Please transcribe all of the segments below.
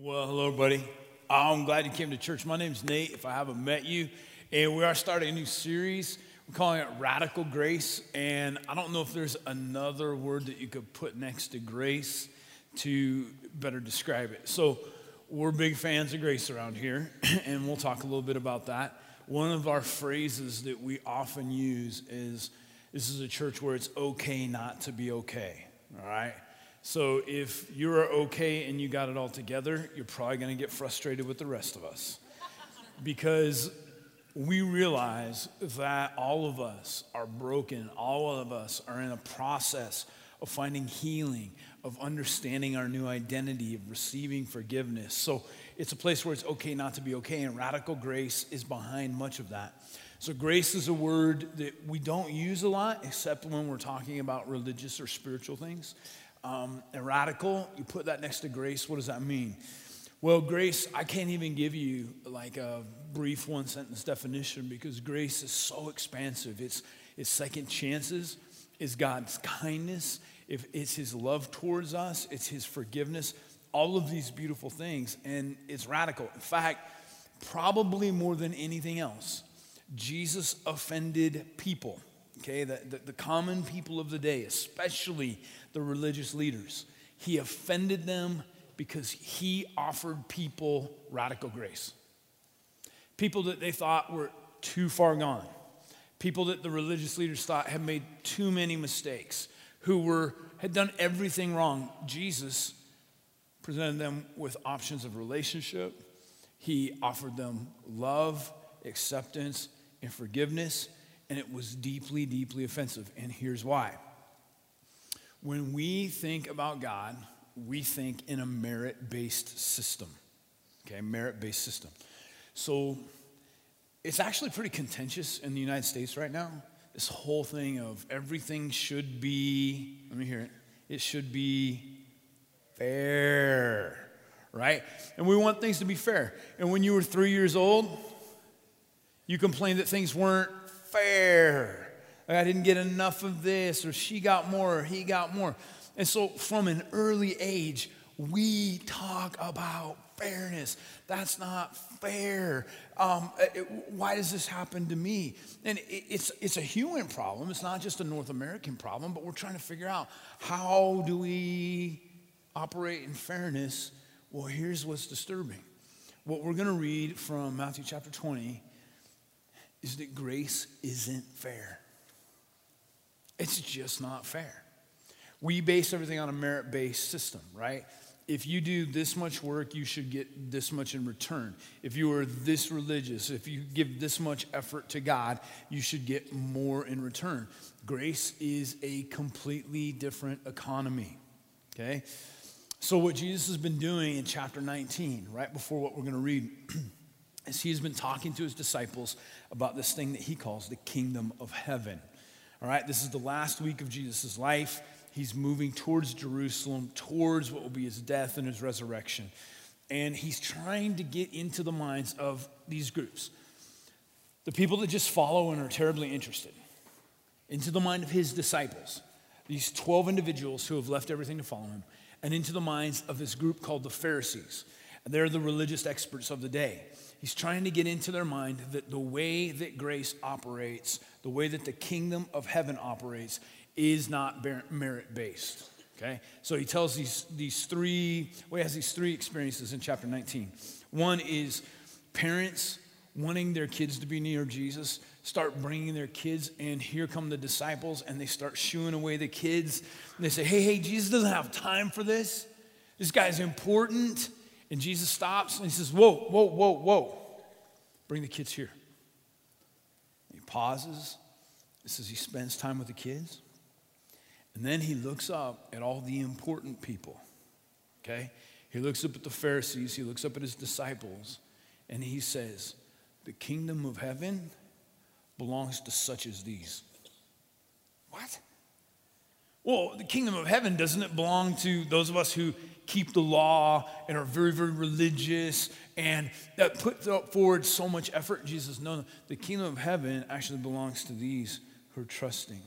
Well, hello, everybody. I'm glad you came to church. My name's Nate, if I haven't met you. And we are starting a new series. We're calling it Radical Grace. And I don't know if there's another word that you could put next to grace to better describe it. So, we're big fans of grace around here, and we'll talk a little bit about that. One of our phrases that we often use is this is a church where it's okay not to be okay. All right? So if you're okay and you got it all together, you're probably going to get frustrated with the rest of us. Because we realize that all of us are broken, all of us are in a process of finding healing, of understanding our new identity, of receiving forgiveness. So it's a place where it's okay not to be okay, and radical grace is behind much of that. So, grace is a word that we don't use a lot except when we're talking about religious or spiritual things. Um, radical, you put that next to grace, what does that mean? Well, grace, I can't even give you like a brief one sentence definition because grace is so expansive. It's, it's second chances, it's God's kindness, if it's His love towards us, it's His forgiveness, all of these beautiful things, and it's radical. In fact, probably more than anything else, Jesus offended people okay, the, the, the, common people of the day, especially the religious leaders. He offended them because he offered people radical grace. People that they thought were too far gone, people that the religious leaders thought had made too many mistakes, who were, had done everything wrong. Jesus presented them with options of relationship. He offered them love, acceptance, and forgiveness and it was deeply, deeply offensive. And here's why. When we think about God, we think in a merit based system. Okay, merit based system. So it's actually pretty contentious in the United States right now. This whole thing of everything should be, let me hear it, it should be fair, right? And we want things to be fair. And when you were three years old, you complained that things weren't fair. I didn't get enough of this, or she got more, or he got more. And so, from an early age, we talk about fairness. That's not fair. Um, it, why does this happen to me? And it, it's, it's a human problem. It's not just a North American problem, but we're trying to figure out how do we operate in fairness? Well, here's what's disturbing. What we're going to read from Matthew chapter 20 is that grace isn't fair. It's just not fair. We base everything on a merit based system, right? If you do this much work, you should get this much in return. If you are this religious, if you give this much effort to God, you should get more in return. Grace is a completely different economy, okay? So, what Jesus has been doing in chapter 19, right before what we're going to read, is he's been talking to his disciples about this thing that he calls the kingdom of heaven. All right, this is the last week of Jesus' life. He's moving towards Jerusalem, towards what will be his death and his resurrection. And he's trying to get into the minds of these groups the people that just follow and are terribly interested, into the mind of his disciples, these 12 individuals who have left everything to follow him, and into the minds of this group called the Pharisees. And they're the religious experts of the day. He's trying to get into their mind that the way that grace operates, the way that the kingdom of heaven operates, is not merit based. Okay? So he tells these, these three, well, he has these three experiences in chapter 19. One is parents wanting their kids to be near Jesus start bringing their kids, and here come the disciples, and they start shooing away the kids. And they say, Hey, hey, Jesus doesn't have time for this. This guy's important. And Jesus stops and he says, Whoa, whoa, whoa, whoa. Bring the kids here. He pauses. It says he spends time with the kids. And then he looks up at all the important people. Okay? He looks up at the Pharisees, he looks up at his disciples, and he says, The kingdom of heaven belongs to such as these. What? Well, the kingdom of heaven, doesn't it belong to those of us who keep the law and are very, very religious and that put forward so much effort. Jesus, no, the kingdom of heaven actually belongs to these who are trusting.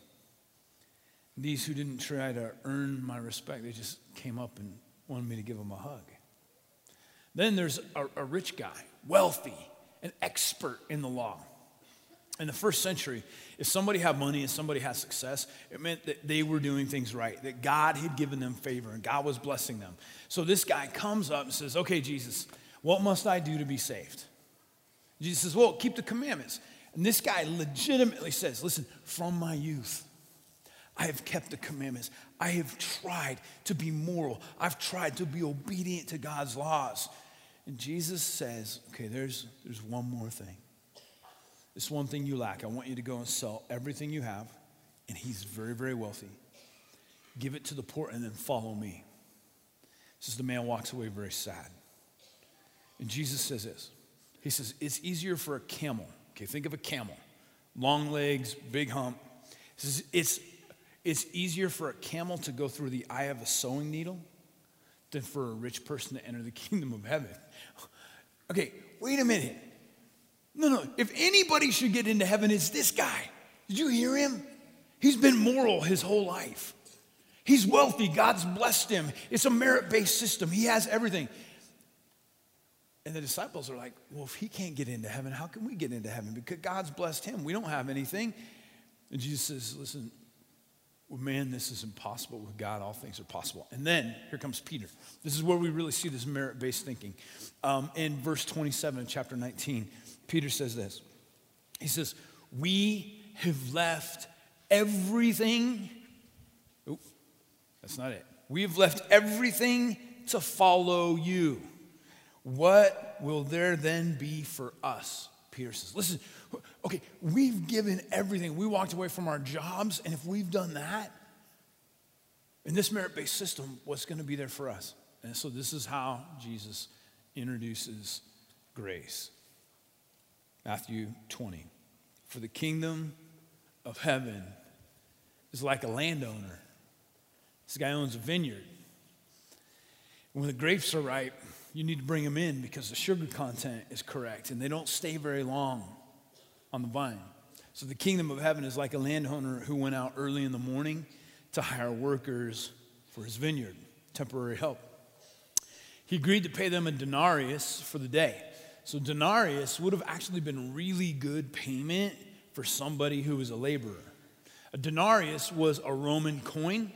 These who didn't try to earn my respect, they just came up and wanted me to give them a hug. Then there's a, a rich guy, wealthy, an expert in the law. In the first century, if somebody had money and somebody had success, it meant that they were doing things right, that God had given them favor and God was blessing them. So this guy comes up and says, Okay, Jesus, what must I do to be saved? Jesus says, Well, keep the commandments. And this guy legitimately says, Listen, from my youth, I have kept the commandments. I have tried to be moral. I've tried to be obedient to God's laws. And Jesus says, Okay, there's, there's one more thing. This one thing you lack. I want you to go and sell everything you have. And he's very, very wealthy. Give it to the poor and then follow me. Says the man walks away very sad. And Jesus says this He says, It's easier for a camel. Okay, think of a camel, long legs, big hump. He says, It's, it's easier for a camel to go through the eye of a sewing needle than for a rich person to enter the kingdom of heaven. Okay, wait a minute. No, no. If anybody should get into heaven, it's this guy. Did you hear him? He's been moral his whole life. He's wealthy. God's blessed him. It's a merit based system. He has everything. And the disciples are like, well, if he can't get into heaven, how can we get into heaven? Because God's blessed him. We don't have anything. And Jesus says, listen, with man, this is impossible. With God, all things are possible. And then here comes Peter. This is where we really see this merit based thinking. Um, in verse 27 of chapter 19, Peter says this He says, We have left everything. Oh, that's not it. We have left everything to follow you. What will there then be for us? Says, Listen, okay, we've given everything. We walked away from our jobs, and if we've done that, in this merit based system, what's going to be there for us? And so this is how Jesus introduces grace. Matthew 20. For the kingdom of heaven is like a landowner. This guy owns a vineyard. When the grapes are ripe, you need to bring them in because the sugar content is correct and they don't stay very long on the vine. So the kingdom of heaven is like a landowner who went out early in the morning to hire workers for his vineyard, temporary help. He agreed to pay them a denarius for the day. So, denarius would have actually been really good payment for somebody who was a laborer. A denarius was a Roman coin,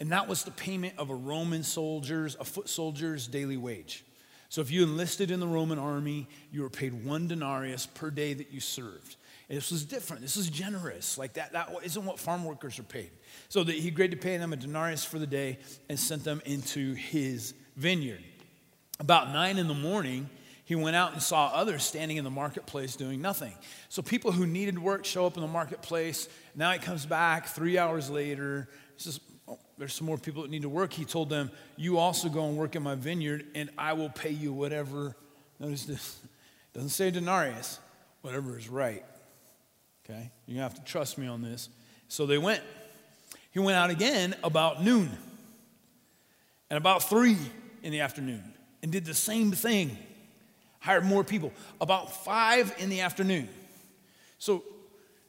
and that was the payment of a Roman soldier's, a foot soldier's daily wage. So, if you enlisted in the Roman army, you were paid one denarius per day that you served. And this was different. This was generous. Like that, that isn't what farm workers are paid. So that he agreed to pay them a denarius for the day and sent them into his vineyard. About nine in the morning, he went out and saw others standing in the marketplace doing nothing. So people who needed work show up in the marketplace. Now he comes back three hours later. He says, oh, There's some more people that need to work. He told them, You also go and work in my vineyard, and I will pay you whatever. Notice this. Doesn't say denarius, whatever is right. Okay? You're going to have to trust me on this. So they went. He went out again about noon and about three in the afternoon and did the same thing hired more people. About five in the afternoon. So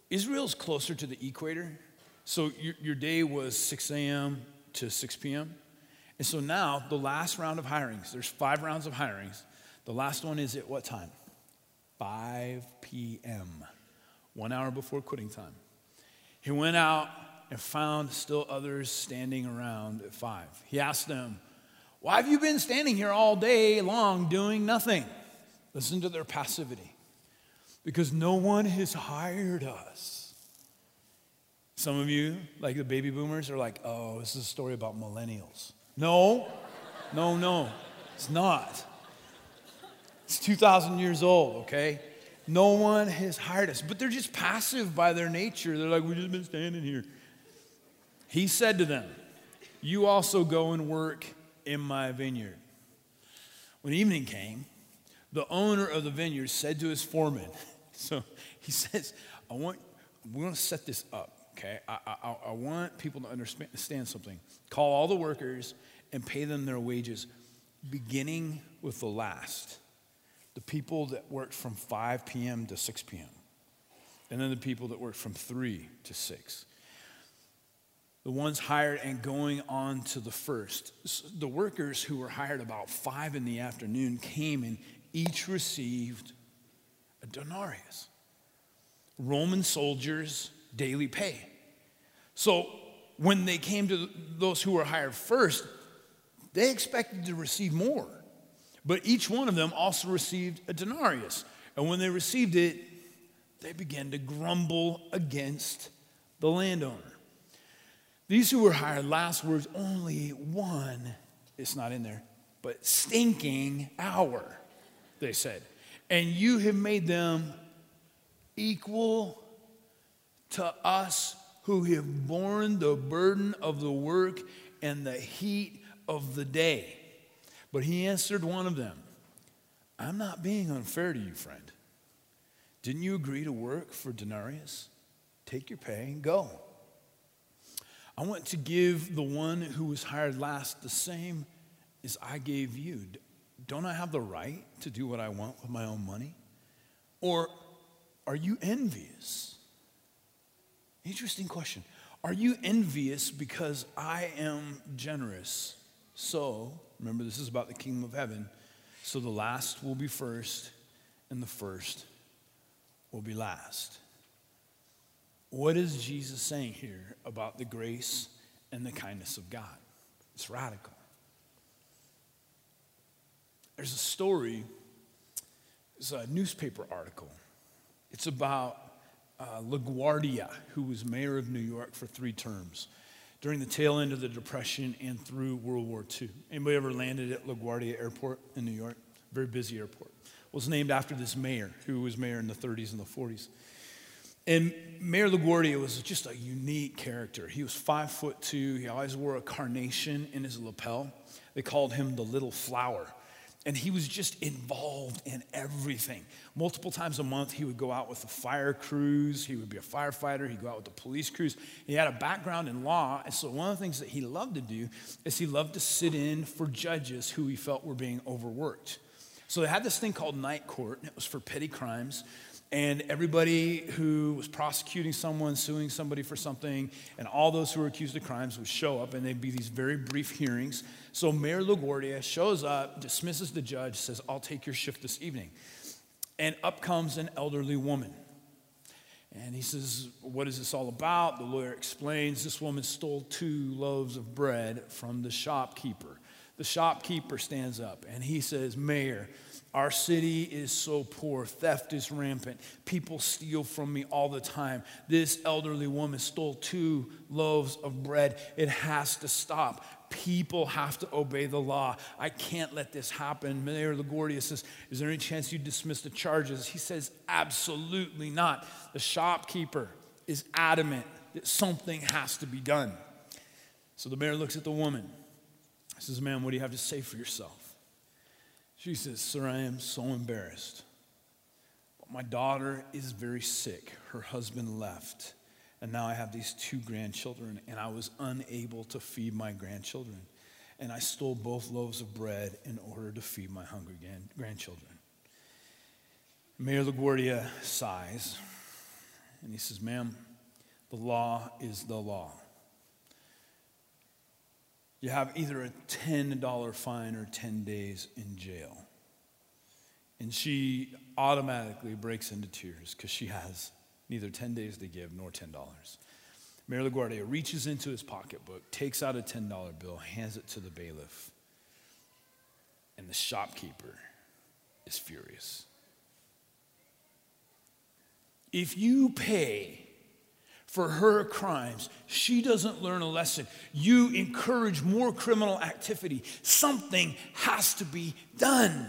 Israel's closer to the equator. So your, your day was 6 a.m. to 6 p.m. And so now the last round of hirings, there's five rounds of hirings. The last one is at what time? 5 p.m., one hour before quitting time. He went out and found still others standing around at 5. He asked them, Why have you been standing here all day long doing nothing? Listen to their passivity. Because no one has hired us. Some of you, like the baby boomers, are like, oh, this is a story about millennials. No, no, no, it's not. It's 2,000 years old, okay? No one has hired us, but they're just passive by their nature. They're like, we've just been standing here. He said to them, You also go and work in my vineyard. When evening came, the owner of the vineyard said to his foreman, so he says, I want, we're going to set this up, okay? I, I, I want people to understand something. Call all the workers and pay them their wages, beginning with the last. The people that worked from 5 p.m. to 6 p.m., and then the people that worked from 3 to 6. The ones hired and going on to the first. The workers who were hired about five in the afternoon came and each received a denarius. Roman soldiers' daily pay. So when they came to those who were hired first, they expected to receive more. But each one of them also received a denarius. And when they received it, they began to grumble against the landowner. These who were hired last words only one, it's not in there, but stinking hour, they said. And you have made them equal to us who have borne the burden of the work and the heat of the day. But he answered one of them, I'm not being unfair to you, friend. Didn't you agree to work for denarius? Take your pay and go. I want to give the one who was hired last the same as I gave you. Don't I have the right to do what I want with my own money? Or are you envious? Interesting question. Are you envious because I am generous? So, remember, this is about the kingdom of heaven. So the last will be first, and the first will be last. What is Jesus saying here about the grace and the kindness of God? It's radical. There's a story, it's a newspaper article. It's about uh, LaGuardia, who was mayor of New York for three terms during the tail end of the Depression and through World War II. Anybody ever landed at LaGuardia Airport in New York? Very busy airport. Was named after this mayor who was mayor in the 30s and the 40s. And Mayor LaGuardia was just a unique character. He was five foot two. He always wore a carnation in his lapel. They called him the little flower. And he was just involved in everything. Multiple times a month, he would go out with the fire crews. He would be a firefighter. He'd go out with the police crews. He had a background in law. And so, one of the things that he loved to do is he loved to sit in for judges who he felt were being overworked. So, they had this thing called night court, and it was for petty crimes. And everybody who was prosecuting someone, suing somebody for something, and all those who were accused of crimes would show up, and they'd be these very brief hearings. So Mayor LaGuardia shows up, dismisses the judge, says, I'll take your shift this evening. And up comes an elderly woman. And he says, What is this all about? The lawyer explains this woman stole two loaves of bread from the shopkeeper. The shopkeeper stands up and he says, Mayor, our city is so poor. Theft is rampant. People steal from me all the time. This elderly woman stole two loaves of bread. It has to stop. People have to obey the law. I can't let this happen. Mayor LaGuardia says, Is there any chance you dismiss the charges? He says, Absolutely not. The shopkeeper is adamant that something has to be done. So the mayor looks at the woman. He says, Ma'am, what do you have to say for yourself? She says, Sir, I am so embarrassed. My daughter is very sick. Her husband left. And now I have these two grandchildren, and I was unable to feed my grandchildren. And I stole both loaves of bread in order to feed my hungry grandchildren. Mayor LaGuardia sighs, and he says, Ma'am, the law is the law. You have either a $10 fine or 10 days in jail. And she automatically breaks into tears because she has neither 10 days to give nor $10. Mayor LaGuardia reaches into his pocketbook, takes out a $10 bill, hands it to the bailiff. And the shopkeeper is furious. If you pay for her crimes. She doesn't learn a lesson. You encourage more criminal activity. Something has to be done.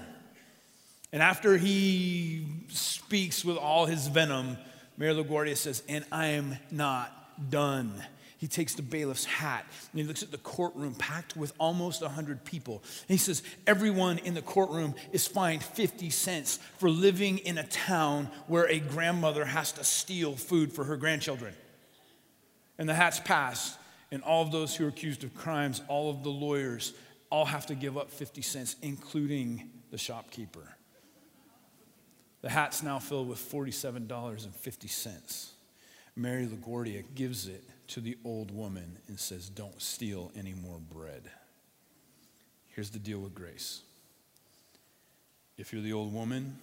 And after he speaks with all his venom, Mayor LaGuardia says, And I am not done. He takes the bailiff's hat and he looks at the courtroom packed with almost 100 people. And he says, Everyone in the courtroom is fined 50 cents for living in a town where a grandmother has to steal food for her grandchildren and the hat's passed, and all of those who are accused of crimes, all of the lawyers, all have to give up 50 cents, including the shopkeeper. The hat's now filled with $47.50. Mayor LaGuardia gives it to the old woman and says, Don't steal any more bread. Here's the deal with grace. If you're the old woman,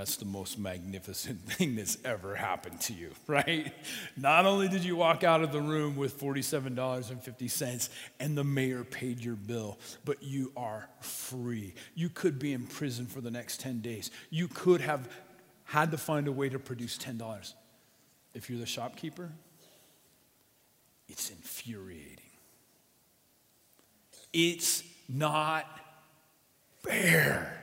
that's the most magnificent thing that's ever happened to you, right? Not only did you walk out of the room with $47.50 and the mayor paid your bill, but you are free. You could be in prison for the next 10 days. You could have had to find a way to produce $10. If you're the shopkeeper, it's infuriating. It's not fair.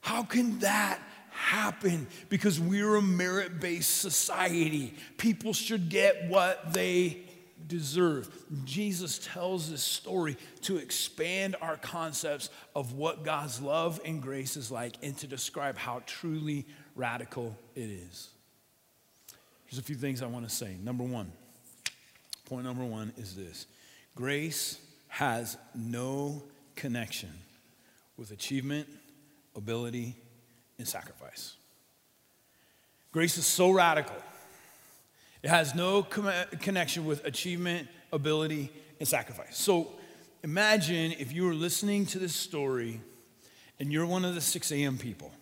How can that happen? Because we're a merit based society. People should get what they deserve. Jesus tells this story to expand our concepts of what God's love and grace is like and to describe how truly radical it is. Here's a few things I want to say. Number one, point number one is this grace has no connection with achievement, ability, and sacrifice. Grace is so radical, it has no connection with achievement, ability, and sacrifice. So imagine if you were listening to this story and you're one of the 6 a.m. people.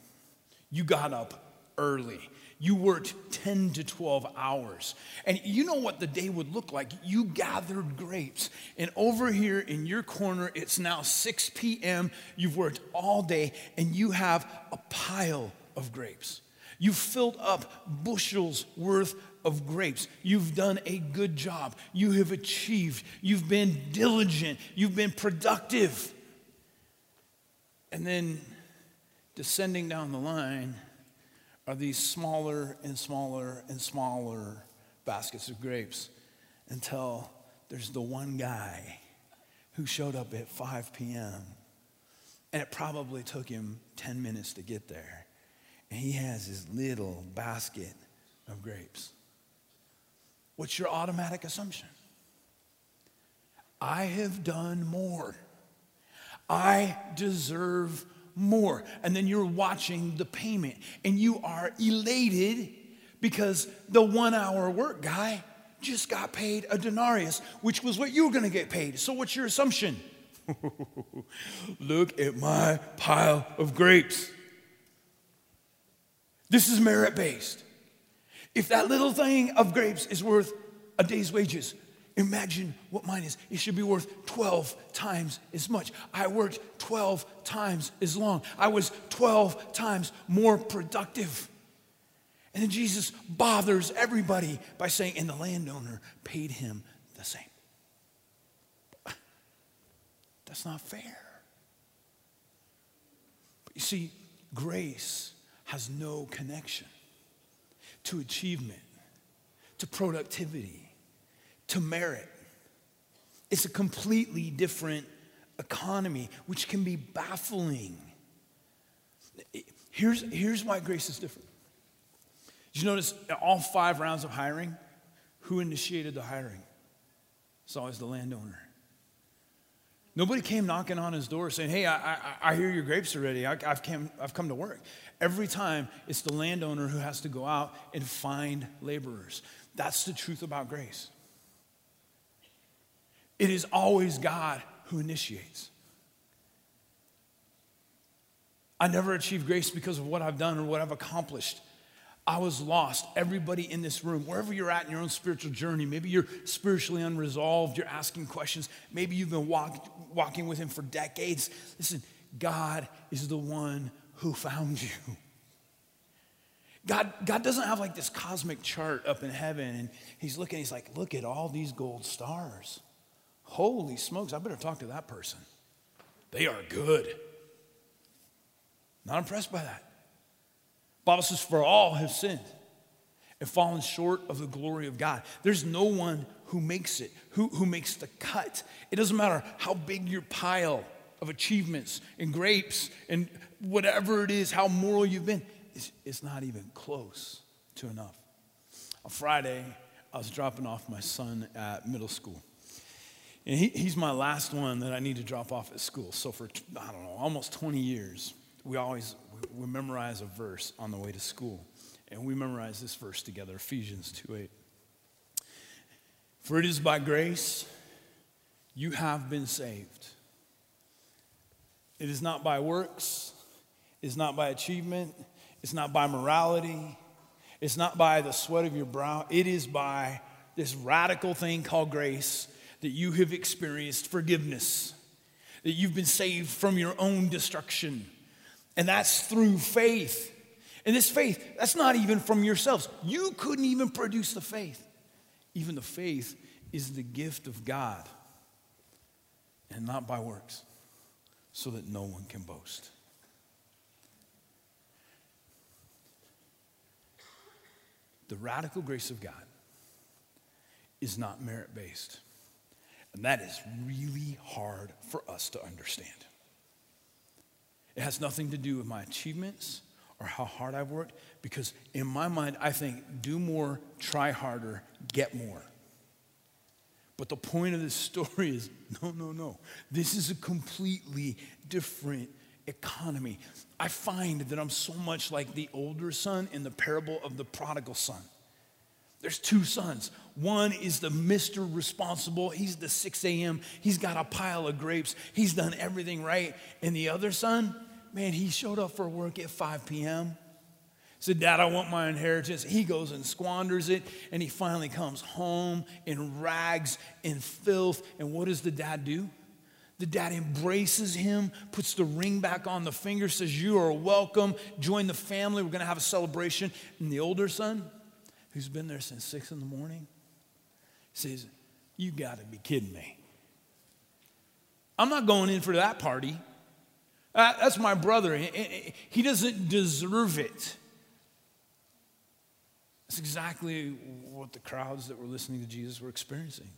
You got up early. You worked 10 to 12 hours. And you know what the day would look like. You gathered grapes. And over here in your corner, it's now 6 p.m. You've worked all day and you have a pile of grapes. You've filled up bushels worth of grapes. You've done a good job. You have achieved. You've been diligent. You've been productive. And then descending down the line, are these smaller and smaller and smaller baskets of grapes until there's the one guy who showed up at 5 p.m. And it probably took him 10 minutes to get there. And he has his little basket of grapes. What's your automatic assumption? I have done more. I deserve more. And then you're watching the payment and you are elated because the one hour work guy just got paid a denarius, which was what you were going to get paid. So, what's your assumption? Look at my pile of grapes. This is merit based. If that little thing of grapes is worth a day's wages, Imagine what mine is. It should be worth 12 times as much. I worked 12 times as long. I was 12 times more productive. And then Jesus bothers everybody by saying, and the landowner paid him the same. That's not fair. But you see, grace has no connection to achievement, to productivity to merit. It's a completely different economy, which can be baffling. Here's, here's why grace is different. Did you notice all five rounds of hiring? Who initiated the hiring? It's always the landowner. Nobody came knocking on his door saying, Hey, I, I, I hear your grapes are ready. I, have came, I've come to work. Every time, it's the landowner who has to go out and find laborers. That's the truth about grace. It is always God who initiates. I never achieved grace because of what I've done or what I've accomplished. I was lost. Everybody in this room, wherever you're at in your own spiritual journey, maybe you're spiritually unresolved, you're asking questions, maybe you've been walk, walking with Him for decades. Listen, God is the one who found you. God, God doesn't have like this cosmic chart up in heaven and He's looking, He's like, look at all these gold stars. Holy smokes, I better talk to that person. They are good. Not impressed by that. Bible says, For all have sinned and fallen short of the glory of God. There's no one who makes it, who, who makes the cut. It doesn't matter how big your pile of achievements and grapes and whatever it is, how moral you've been, it's, it's not even close to enough. On Friday, I was dropping off my son at middle school. And he, he's my last one that I need to drop off at school. So for, I don't know, almost 20 years, we always, we memorize a verse on the way to school. And we memorize this verse together, Ephesians 2 8. For it is by grace you have been saved. It is not by works, it's not by achievement, it's not by morality, it's not by the sweat of your brow. It is by this radical thing called grace that you have experienced forgiveness, that you've been saved from your own destruction. And that's through faith. And this faith, that's not even from yourselves. You couldn't even produce the faith. Even the faith is the gift of God and not by works, so that no one can boast. The radical grace of God is not merit based. And that is really hard for us to understand. It has nothing to do with my achievements or how hard I've worked, because in my mind, I think do more, try harder, get more. But the point of this story is no, no, no. This is a completely different economy. I find that I'm so much like the older son in the parable of the prodigal son. There's two sons. One is the Mr. Responsible. He's the 6 a.m. He's got a pile of grapes. He's done everything right. And the other son, man, he showed up for work at 5 p.m. Said, Dad, I want my inheritance. He goes and squanders it. And he finally comes home in rags and filth. And what does the dad do? The dad embraces him, puts the ring back on the finger, says, You are welcome. Join the family. We're going to have a celebration. And the older son, who's been there since six in the morning, says, You got to be kidding me. I'm not going in for that party. Uh, that's my brother. He doesn't deserve it. That's exactly what the crowds that were listening to Jesus were experiencing.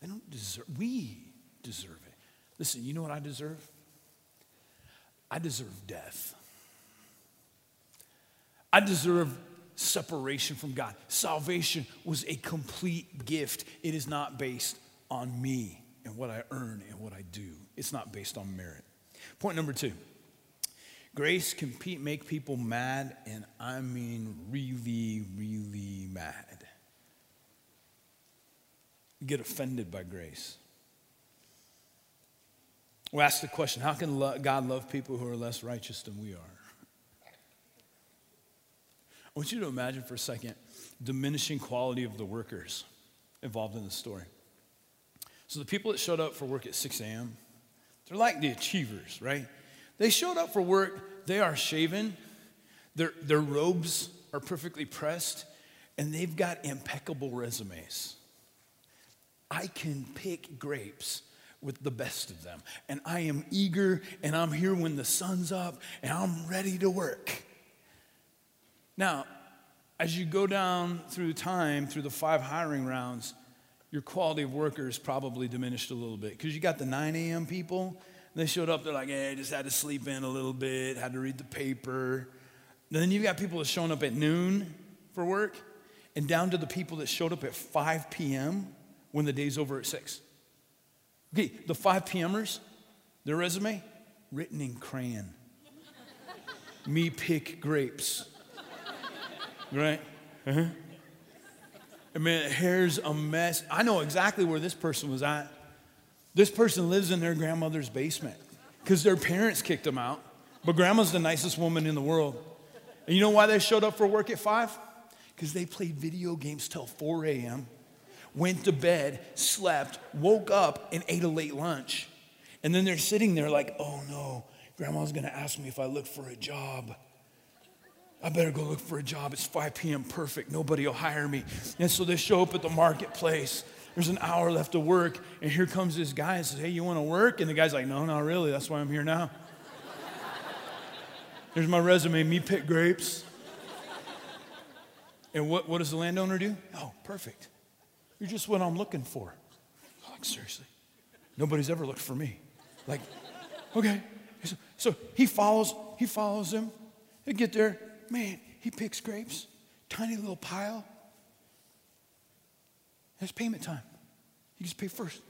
They don't deserve, we deserve it. Listen, you know what I deserve? I deserve death. I deserve separation from God. Salvation was a complete gift. It is not based on me and what I earn and what I do, it's not based on merit. Point number two grace can make people mad, and I mean really, really mad. get offended by grace. We ask the question how can God love people who are less righteous than we are? I want you to imagine for a second diminishing quality of the workers involved in the story. So the people that showed up for work at 6 a.m., they're like the achievers, right? They showed up for work, they are shaven, their, their robes are perfectly pressed, and they've got impeccable resumes. I can pick grapes with the best of them. And I am eager and I'm here when the sun's up and I'm ready to work. Now, as you go down through time, through the five hiring rounds, your quality of workers probably diminished a little bit because you got the 9 a.m. people. They showed up, they're like, hey, I just had to sleep in a little bit, had to read the paper. And then you've got people that showing up at noon for work, and down to the people that showed up at 5 p.m. when the day's over at 6. Okay, the 5 p.m.ers, their resume, written in crayon. Me pick grapes right? Uh-huh. I mean, hair's a mess. I know exactly where this person was at. This person lives in their grandmother's basement because their parents kicked them out. But grandma's the nicest woman in the world. And you know why they showed up for work at five? Because they played video games till 4 a.m., went to bed, slept, woke up, and ate a late lunch. And then they're sitting there like, oh no, grandma's gonna ask me if I look for a job. I better go look for a job. It's 5 p.m. Perfect. Nobody will hire me. And so they show up at the marketplace. There's an hour left to work. And here comes this guy and says, Hey, you want to work? And the guy's like, No, not really. That's why I'm here now. There's my resume. Me pick grapes. And what, what does the landowner do? Oh, perfect. You're just what I'm looking for. Like, seriously. Nobody's ever looked for me. Like, okay. So, so he follows, he follows him. They get there. Man, he picks grapes, tiny little pile. It's payment time. He gets paid first.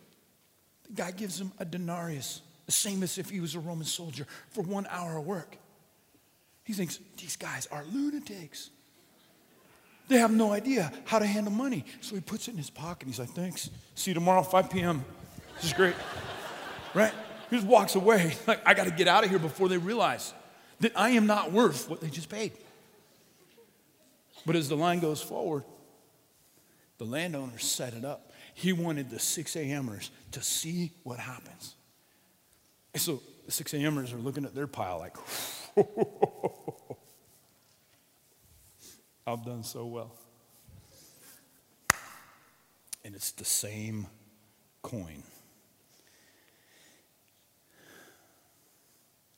The guy gives him a denarius, the same as if he was a Roman soldier, for one hour of work. He thinks, these guys are lunatics. They have no idea how to handle money. So he puts it in his pocket. He's like, thanks. See you tomorrow, 5 p.m. This is great. right? He just walks away. Like, I got to get out of here before they realize that I am not worth what they just paid. But as the line goes forward, the landowner set it up. He wanted the 6 a.m.ers to see what happens. And so the 6 a.m.ers are looking at their pile like, I've done so well. And it's the same coin.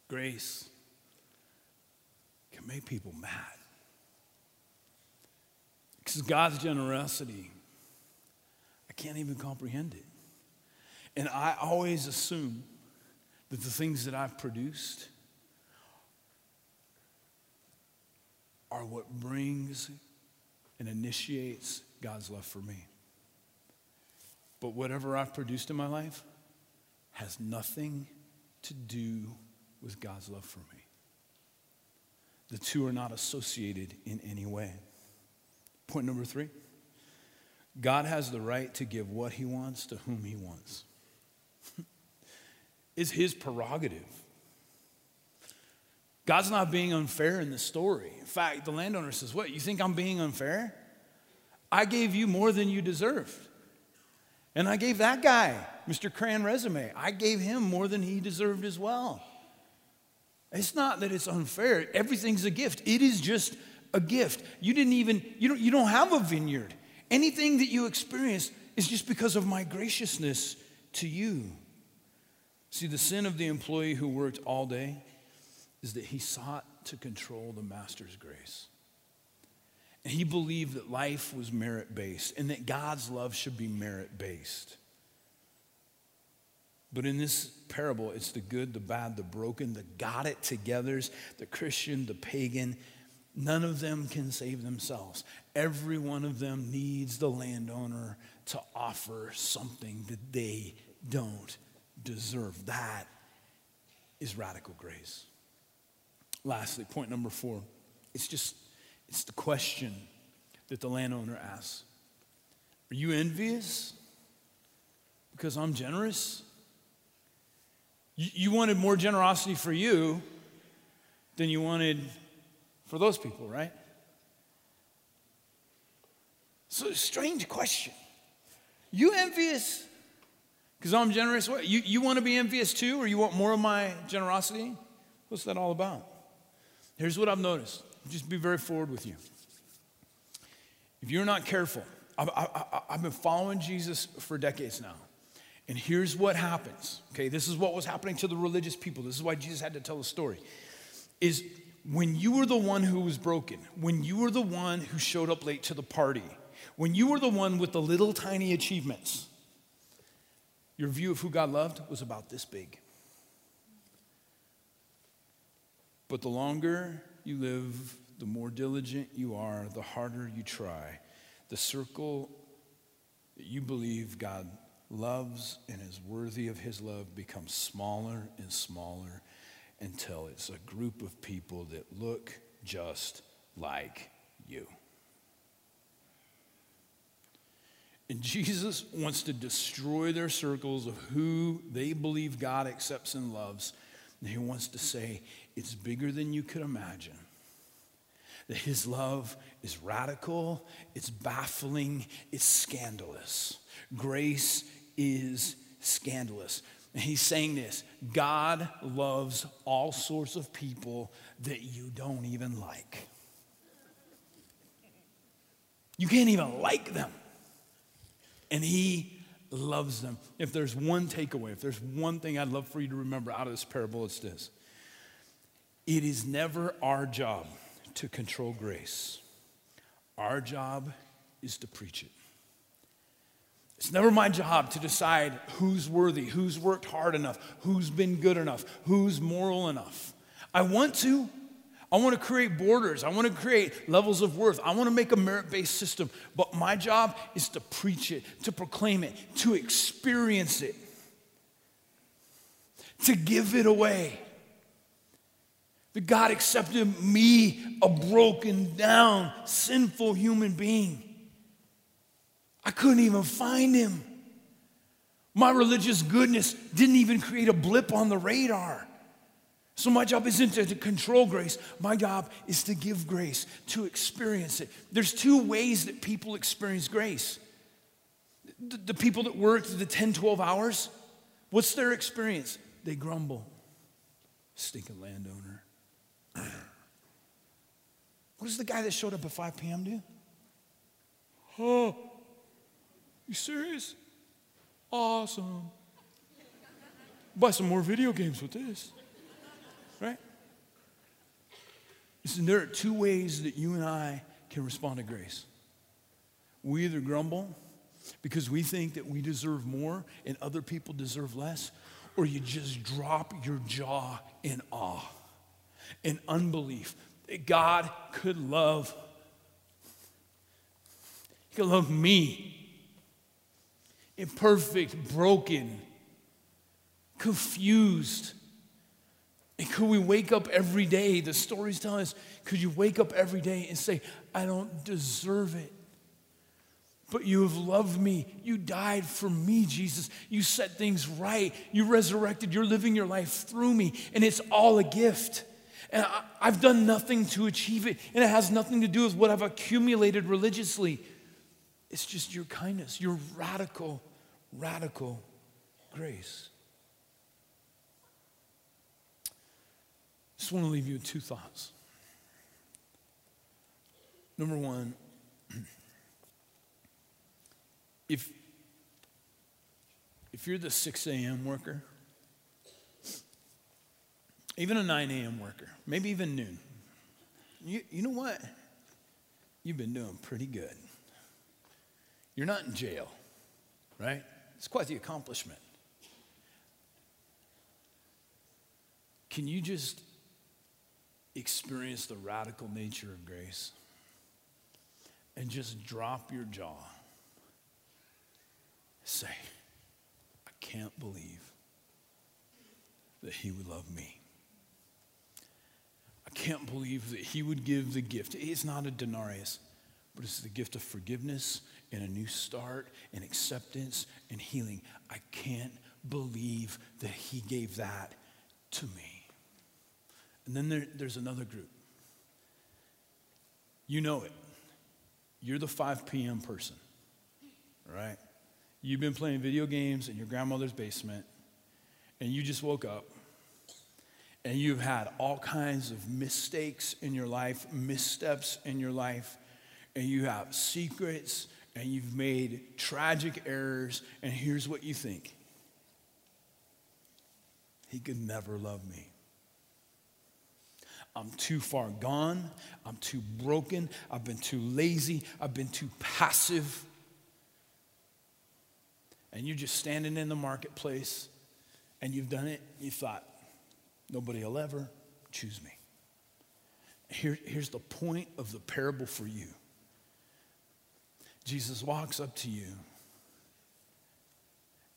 Grace can make people mad. Because God's generosity, I can't even comprehend it. And I always assume that the things that I've produced are what brings and initiates God's love for me. But whatever I've produced in my life has nothing to do with God's love for me. The two are not associated in any way. Point number three God has the right to give what he wants to whom he wants. it's his prerogative. God's not being unfair in this story. In fact, the landowner says, What, you think I'm being unfair? I gave you more than you deserved. And I gave that guy, Mr. Cran resume, I gave him more than he deserved as well. It's not that it's unfair. Everything's a gift. It is just a gift. You didn't even, you don't, you don't have a vineyard. Anything that you experience is just because of my graciousness to you. See, the sin of the employee who worked all day is that he sought to control the master's grace. And he believed that life was merit based and that God's love should be merit based. But in this parable, it's the good, the bad, the broken, the got it togethers, the Christian, the pagan. None of them can save themselves. Every one of them needs the landowner to offer something that they don't deserve. That is radical grace. Lastly, point number four. It's just, it's the question that the landowner asks Are you envious because I'm generous? You, you wanted more generosity for you than you wanted for those people, right? So, strange question. You envious because I'm generous? What? You, you want to be envious too, or you want more of my generosity? What's that all about? Here's what I've noticed. Just be very forward with you. If you're not careful, I've, I, have been following Jesus for decades now. And here's what happens. Okay, this is what was happening to the religious people. This is why Jesus had to tell the story. Is when you were the one who was broken, when you were the one who showed up late to the party, when you were the one with the little tiny achievements, your view of who God loved was about this big. But the longer you live, the more diligent you are, the harder you try. The circle that you believe God loves and is worthy of his love becomes smaller and smaller until it's a group of people that look just like you. And Jesus wants to destroy their circles of who they believe God accepts and loves. And he wants to say, it's bigger than you could imagine. That his love is radical, it's baffling, it's scandalous. Grace is scandalous. And he's saying this God loves all sorts of people that you don't even like. You can't even like them. And he loves them. If there's one takeaway, if there's one thing I'd love for you to remember out of this parable, it's this it is never our job to control grace, our job is to preach it. It's never my job to decide who's worthy, who's worked hard enough, who's been good enough, who's moral enough. I want to. I want to create borders. I want to create levels of worth. I want to make a merit based system. But my job is to preach it, to proclaim it, to experience it, to give it away. That God accepted me, a broken down, sinful human being. I couldn't even find him. My religious goodness didn't even create a blip on the radar. So, my job isn't to control grace. My job is to give grace, to experience it. There's two ways that people experience grace. The, the people that work the 10, 12 hours, what's their experience? They grumble. Stinking landowner. What does the guy that showed up at 5 p.m. do? Oh, you serious? Awesome. Buy some more video games with this. Right? Listen, there are two ways that you and I can respond to grace. We either grumble because we think that we deserve more and other people deserve less, or you just drop your jaw in awe and unbelief that God could love. He could love me imperfect, broken, confused. And could we wake up every day? The stories tell us, could you wake up every day and say, I don't deserve it? But you have loved me. You died for me, Jesus. You set things right. You resurrected. You're living your life through me. And it's all a gift. And I, have done nothing to achieve it. And it has nothing to do with what I've accumulated religiously. It's just your kindness, your radical radical grace. Just want to leave you with two thoughts. Number one, if, if you're the 6 a.m. worker, even a 9 a.m. worker, maybe even noon, you, you know what? You've been doing pretty good. You're not in jail, right? It's quite the accomplishment. Can you just experience the radical nature of grace and just drop your jaw? Say, I can't believe that he would love me. I can't believe that he would give the gift. It's not a denarius, but it's the gift of forgiveness and a new start and acceptance and healing. I can't believe that He gave that to me. And then there, there's another group. You know it. You're the 5 p.m. person, right? You've been playing video games in your grandmother's basement, and you just woke up, and you've had all kinds of mistakes in your life, missteps in your life, and you have secrets and you've made tragic errors, and here's what you think He could never love me. I'm too far gone. I'm too broken. I've been too lazy. I've been too passive. And you're just standing in the marketplace and you've done it. You thought, nobody will ever choose me. Here, here's the point of the parable for you Jesus walks up to you,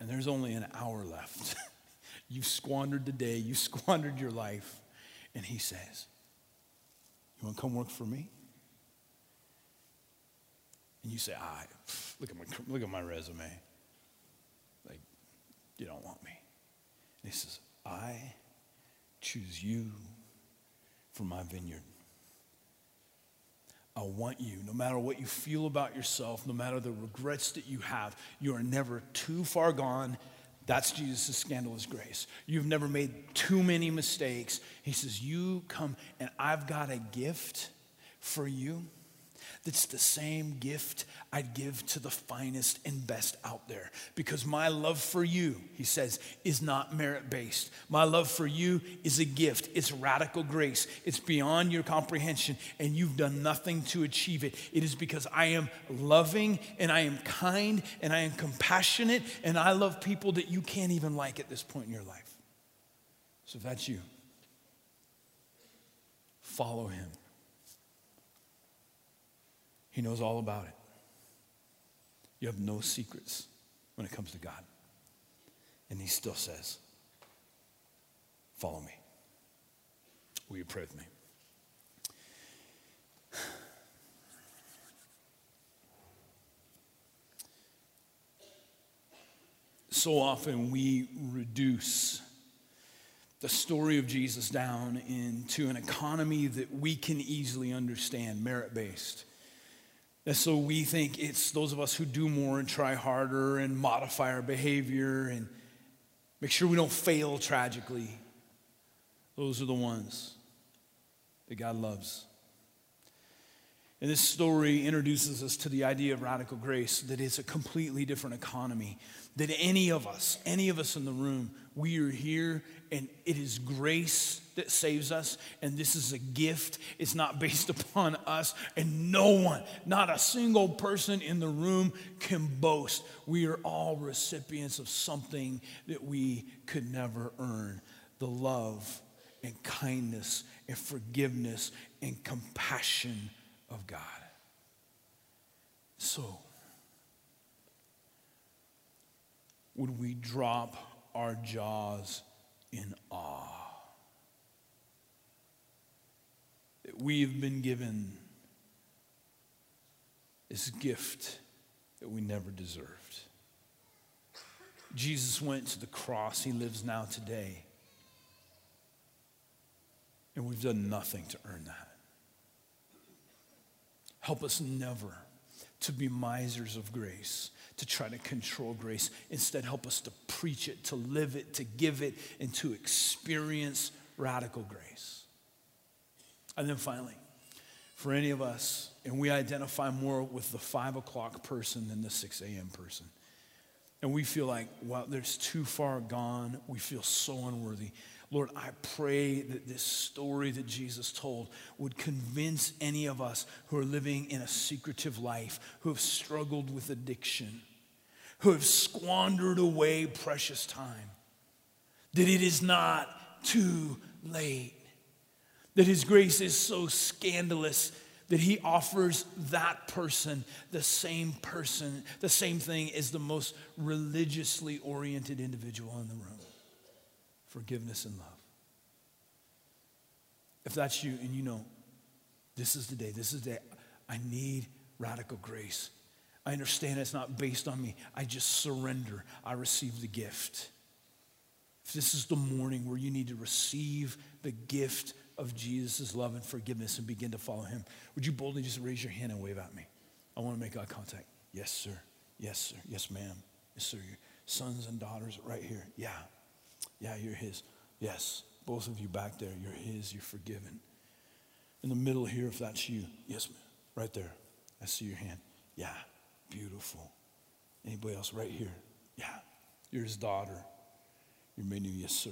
and there's only an hour left. you've squandered the day, you've squandered your life, and he says, You want to come work for me? And you say, I look at my look at my resume. Like, you don't want me. And he says, I choose you for my vineyard. I want you, no matter what you feel about yourself, no matter the regrets that you have, you are never too far gone. That's Jesus' scandalous grace. You've never made too many mistakes. He says, You come, and I've got a gift for you that's the same gift I'd give to the finest and best out there. Because my love for you, he says, is not merit based. My love for you is a gift, it's radical grace, it's beyond your comprehension, and you've done nothing to achieve it. It is because I am loving and I am kind and I am compassionate and I love people that you can't even like at this point in your life. So if that's you, follow him. He knows all about it. You have no secrets when it comes to God. And he still says, Follow me. Will you pray with me? So often we reduce the story of Jesus down into an economy that we can easily understand, merit based. And so we think it's those of us who do more and try harder and modify our behavior and make sure we don't fail tragically. Those are the ones that God loves. And this story introduces us to the idea of radical grace that it's a completely different economy. That any of us, any of us in the room, we are here and it is grace that saves us. And this is a gift. It's not based upon us. And no one, not a single person in the room can boast. We are all recipients of something that we could never earn the love and kindness and forgiveness and compassion of God. So, would we drop our jaws in awe? That we've been given this gift that we never deserved. Jesus went to the cross, he lives now today. And we've done nothing to earn that. Help us never to be misers of grace, to try to control grace. Instead, help us to preach it, to live it, to give it, and to experience radical grace. And then finally, for any of us, and we identify more with the five o'clock person than the 6 a.m. person. And we feel like, well, there's too far gone. We feel so unworthy. Lord, I pray that this story that Jesus told would convince any of us who are living in a secretive life, who have struggled with addiction, who have squandered away precious time, that it is not too late, that His grace is so scandalous that He offers that person the same person, the same thing as the most religiously oriented individual in the room forgiveness and love. If that's you and you know, this is the day, this is the day, I need radical grace. I understand it's not based on me. I just surrender. I receive the gift. If this is the morning where you need to receive the gift of Jesus' love and forgiveness and begin to follow him, would you boldly just raise your hand and wave at me? I want to make eye contact. Yes, sir. Yes, sir. Yes, ma'am. Yes, sir. Your sons and daughters right here. Yeah. Yeah, you're his. Yes, both of you back there, you're his, you're forgiven. In the middle here, if that's you, yes. Right there. I see your hand. Yeah, beautiful. Anybody else right here? Yeah, you're his daughter. You're made new, yes, sir.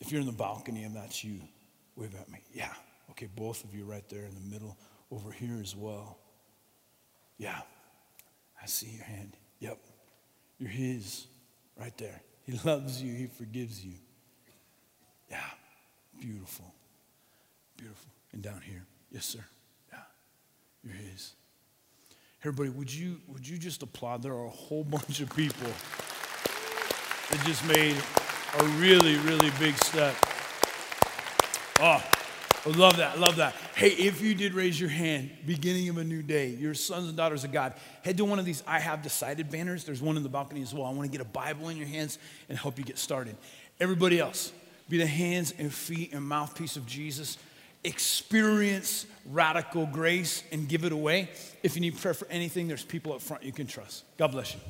If you're in the balcony and that's you, wave at me. Yeah. Okay, both of you right there in the middle, over here as well. Yeah, I see your hand. Yep, you're his right there. He loves you, He forgives you. Yeah, beautiful. Beautiful. And down here, yes, sir. Yeah, you're His. Everybody, would you, would you just applaud? There are a whole bunch of people that just made a really, really big step. Oh, Love that. Love that. Hey, if you did raise your hand, beginning of a new day, your sons and daughters of God, head to one of these I have decided banners. There's one in the balcony as well. I want to get a Bible in your hands and help you get started. Everybody else, be the hands and feet and mouthpiece of Jesus. Experience radical grace and give it away. If you need prayer for anything, there's people up front you can trust. God bless you.